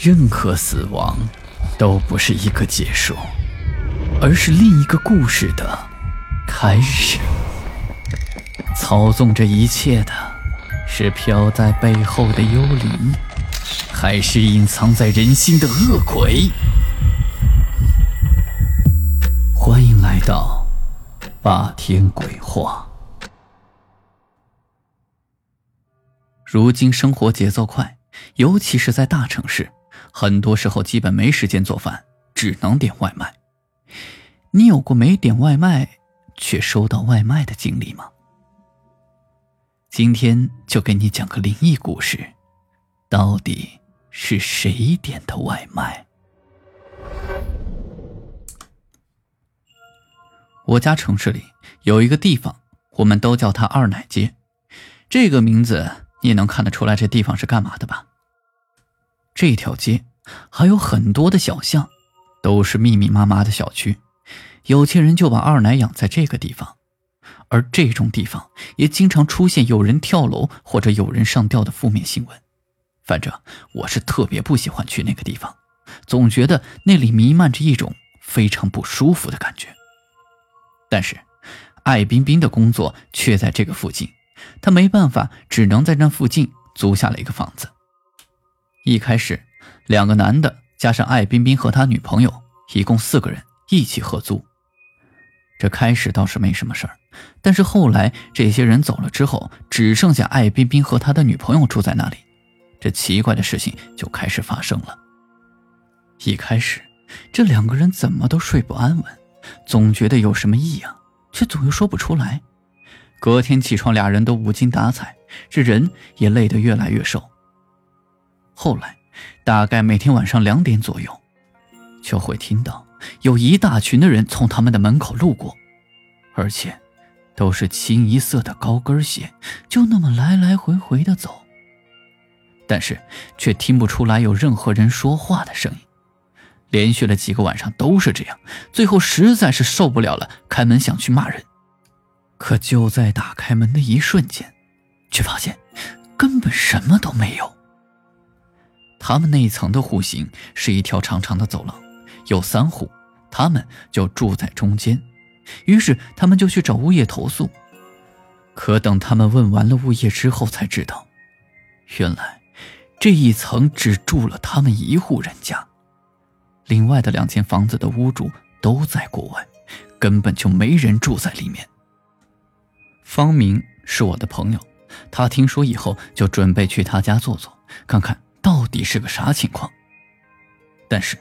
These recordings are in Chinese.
任何死亡都不是一个结束，而是另一个故事的开始。操纵这一切的是飘在背后的幽灵，还是隐藏在人心的恶鬼？欢迎来到霸天鬼话。如今生活节奏快，尤其是在大城市，很多时候基本没时间做饭，只能点外卖。你有过没点外卖却收到外卖的经历吗？今天就给你讲个灵异故事，到底是谁点的外卖？我家城市里有一个地方，我们都叫它二奶街，这个名字。你也能看得出来这地方是干嘛的吧？这条街还有很多的小巷，都是密密麻麻的小区。有钱人就把二奶养在这个地方，而这种地方也经常出现有人跳楼或者有人上吊的负面新闻。反正我是特别不喜欢去那个地方，总觉得那里弥漫着一种非常不舒服的感觉。但是，艾冰冰的工作却在这个附近。她没办法，只能在那附近租下了一个房子。一开始，两个男的加上艾冰冰和他女朋友，一共四个人一起合租。这开始倒是没什么事儿，但是后来这些人走了之后，只剩下艾冰冰和他的女朋友住在那里，这奇怪的事情就开始发生了。一开始，这两个人怎么都睡不安稳，总觉得有什么异样，却总又说不出来。隔天起床，俩人都无精打采，这人也累得越来越瘦。后来，大概每天晚上两点左右，就会听到有一大群的人从他们的门口路过，而且都是清一色的高跟鞋，就那么来来回回的走。但是却听不出来有任何人说话的声音。连续了几个晚上都是这样，最后实在是受不了了，开门想去骂人。可就在打开门的一瞬间，却发现根本什么都没有。他们那一层的户型是一条长长的走廊，有三户，他们就住在中间。于是他们就去找物业投诉。可等他们问完了物业之后，才知道，原来这一层只住了他们一户人家，另外的两间房子的屋主都在国外，根本就没人住在里面。方明是我的朋友，他听说以后就准备去他家坐坐，看看到底是个啥情况。但是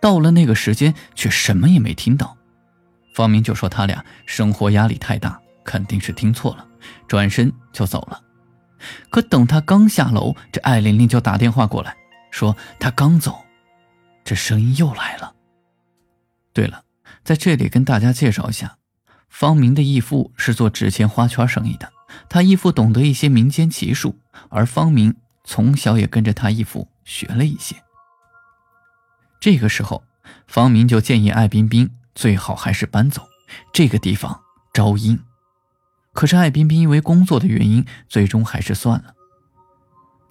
到了那个时间，却什么也没听到。方明就说他俩生活压力太大，肯定是听错了，转身就走了。可等他刚下楼，这艾琳琳就打电话过来，说他刚走，这声音又来了。对了，在这里跟大家介绍一下。方明的义父是做纸钱花圈生意的，他义父懂得一些民间奇术，而方明从小也跟着他义父学了一些。这个时候，方明就建议艾冰冰最好还是搬走，这个地方招阴。可是艾冰冰因为工作的原因，最终还是算了。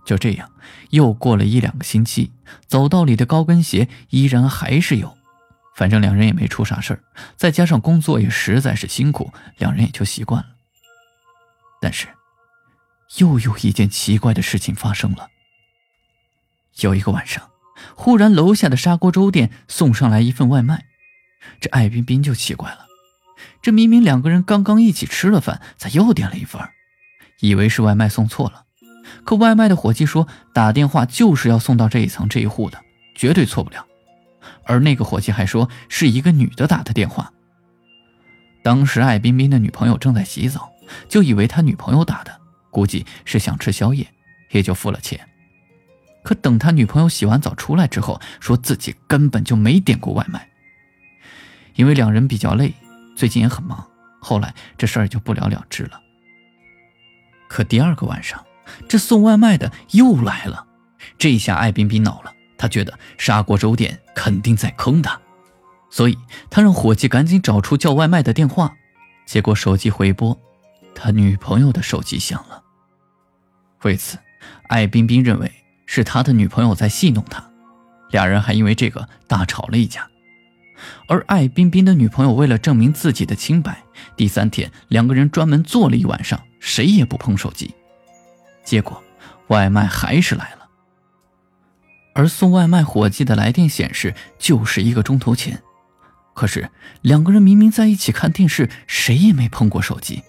就这样，又过了一两个星期，走道里的高跟鞋依然还是有。反正两人也没出啥事儿，再加上工作也实在是辛苦，两人也就习惯了。但是，又有一件奇怪的事情发生了。有一个晚上，忽然楼下的砂锅粥店送上来一份外卖，这艾冰冰就奇怪了，这明明两个人刚刚一起吃了饭，咋又点了一份？以为是外卖送错了，可外卖的伙计说打电话就是要送到这一层这一户的，绝对错不了。而那个伙计还说是一个女的打的电话。当时艾冰冰的女朋友正在洗澡，就以为他女朋友打的，估计是想吃宵夜，也就付了钱。可等他女朋友洗完澡出来之后，说自己根本就没点过外卖。因为两人比较累，最近也很忙，后来这事儿就不了了之了。可第二个晚上，这送外卖的又来了，这下艾彬彬恼了。他觉得砂锅粥店肯定在坑他，所以他让伙计赶紧找出叫外卖的电话。结果手机回拨，他女朋友的手机响了。为此，艾冰冰认为是他的女朋友在戏弄他，俩人还因为这个大吵了一架。而艾冰冰的女朋友为了证明自己的清白，第三天两个人专门坐了一晚上，谁也不碰手机。结果，外卖还是来了。而送外卖伙计的来电显示就是一个钟头前，可是两个人明明在一起看电视，谁也没碰过手机，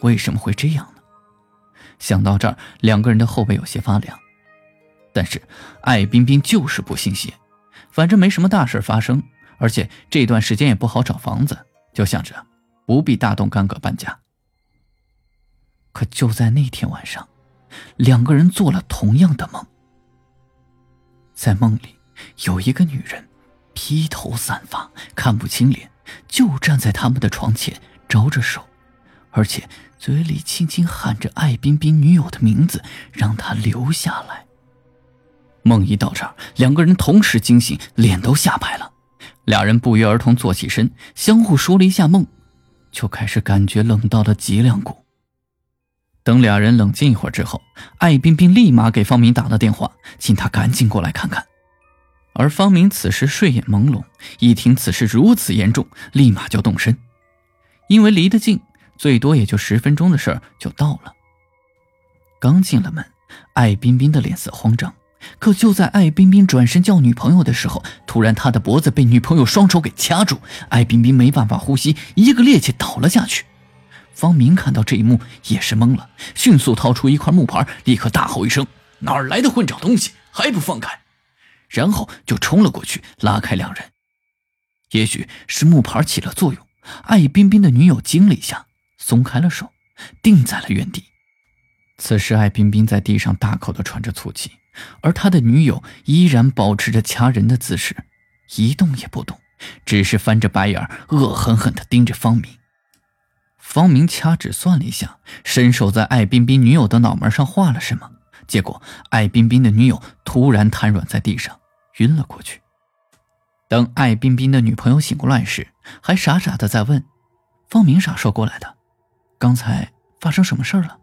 为什么会这样？想到这儿，两个人的后背有些发凉。但是艾冰冰就是不信邪，反正没什么大事发生。而且这段时间也不好找房子，就想着不必大动干戈搬家。可就在那天晚上，两个人做了同样的梦。在梦里，有一个女人，披头散发，看不清脸，就站在他们的床前，招着手，而且嘴里轻轻喊着艾冰冰女友的名字，让她留下来。梦一到这儿，两个人同时惊醒，脸都吓白了。俩人不约而同坐起身，相互说了一下梦，就开始感觉冷到了脊梁骨。等俩人冷静一会儿之后，艾冰冰立马给方明打了电话，请他赶紧过来看看。而方明此时睡眼朦胧，一听此事如此严重，立马就动身，因为离得近，最多也就十分钟的事儿就到了。刚进了门，艾冰冰的脸色慌张。可就在艾冰冰转身叫女朋友的时候，突然他的脖子被女朋友双手给掐住，艾冰冰没办法呼吸，一个趔趄倒了下去。方明看到这一幕也是懵了，迅速掏出一块木牌，立刻大吼一声：“哪儿来的混账东西，还不放开！”然后就冲了过去，拉开两人。也许是木牌起了作用，艾冰冰的女友惊了一下，松开了手，定在了原地。此时，艾冰冰在地上大口的喘着粗气。而他的女友依然保持着掐人的姿势，一动也不动，只是翻着白眼，恶狠狠地盯着方明。方明掐指算了一下，伸手在艾冰冰女友的脑门上画了什么，结果艾冰冰的女友突然瘫软在地上，晕了过去。等艾冰冰的女朋友醒过来时，还傻傻的在问：“方明啥时候过来的？刚才发生什么事了？”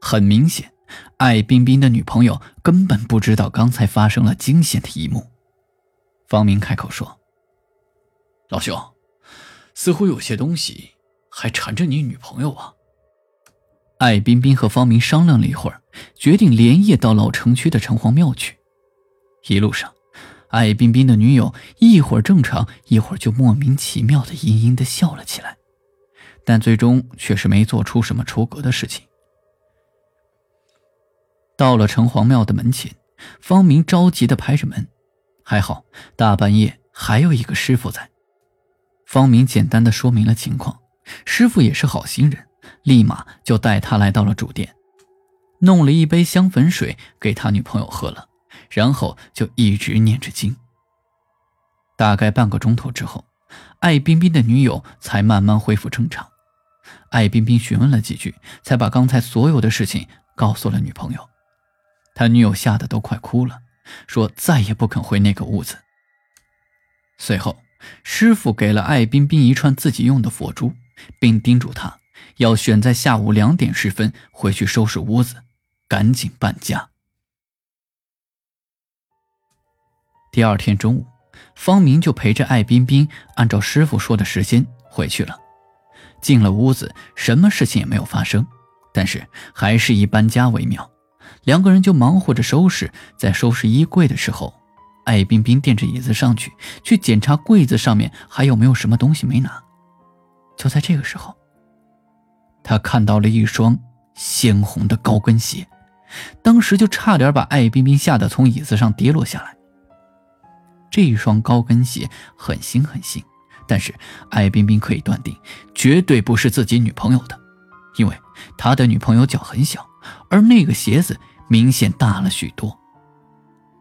很明显。艾冰冰的女朋友根本不知道刚才发生了惊险的一幕。方明开口说：“老兄，似乎有些东西还缠着你女朋友啊。”艾冰冰和方明商量了一会儿，决定连夜到老城区的城隍庙去。一路上，艾冰冰的女友一会儿正常，一会儿就莫名其妙的阴阴的笑了起来，但最终却是没做出什么出格的事情。到了城隍庙的门前，方明着急的拍着门。还好大半夜还有一个师傅在。方明简单的说明了情况，师傅也是好心人，立马就带他来到了主殿，弄了一杯香粉水给他女朋友喝了，然后就一直念着经。大概半个钟头之后，艾冰冰的女友才慢慢恢复正常。艾冰冰询问了几句，才把刚才所有的事情告诉了女朋友。他女友吓得都快哭了，说再也不肯回那个屋子。随后，师傅给了艾冰冰一串自己用的佛珠，并叮嘱他要选在下午两点十分回去收拾屋子，赶紧搬家。第二天中午，方明就陪着艾冰冰按照师傅说的时间回去了。进了屋子，什么事情也没有发生，但是还是以搬家为妙。两个人就忙活着收拾，在收拾衣柜的时候，艾冰冰垫着椅子上去，去检查柜子上面还有没有什么东西没拿。就在这个时候，他看到了一双鲜红的高跟鞋，当时就差点把艾冰冰吓得从椅子上跌落下来。这一双高跟鞋很新很新，但是艾冰冰可以断定，绝对不是自己女朋友的，因为他的女朋友脚很小，而那个鞋子。明显大了许多。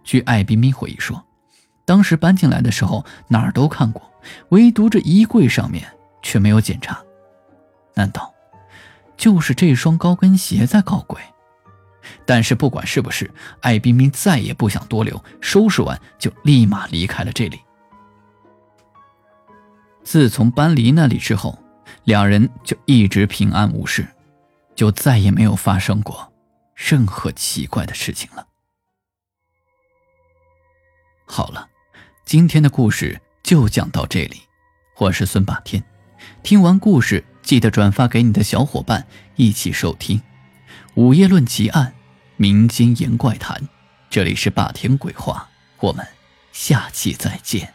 据艾冰冰回忆说，当时搬进来的时候哪儿都看过，唯独这衣柜上面却没有检查。难道就是这双高跟鞋在搞鬼？但是不管是不是，艾冰冰再也不想多留，收拾完就立马离开了这里。自从搬离那里之后，两人就一直平安无事，就再也没有发生过。任何奇怪的事情了。好了，今天的故事就讲到这里。我是孙霸天，听完故事记得转发给你的小伙伴一起收听。午夜论奇案，民间言怪谈，这里是霸天鬼话，我们下期再见。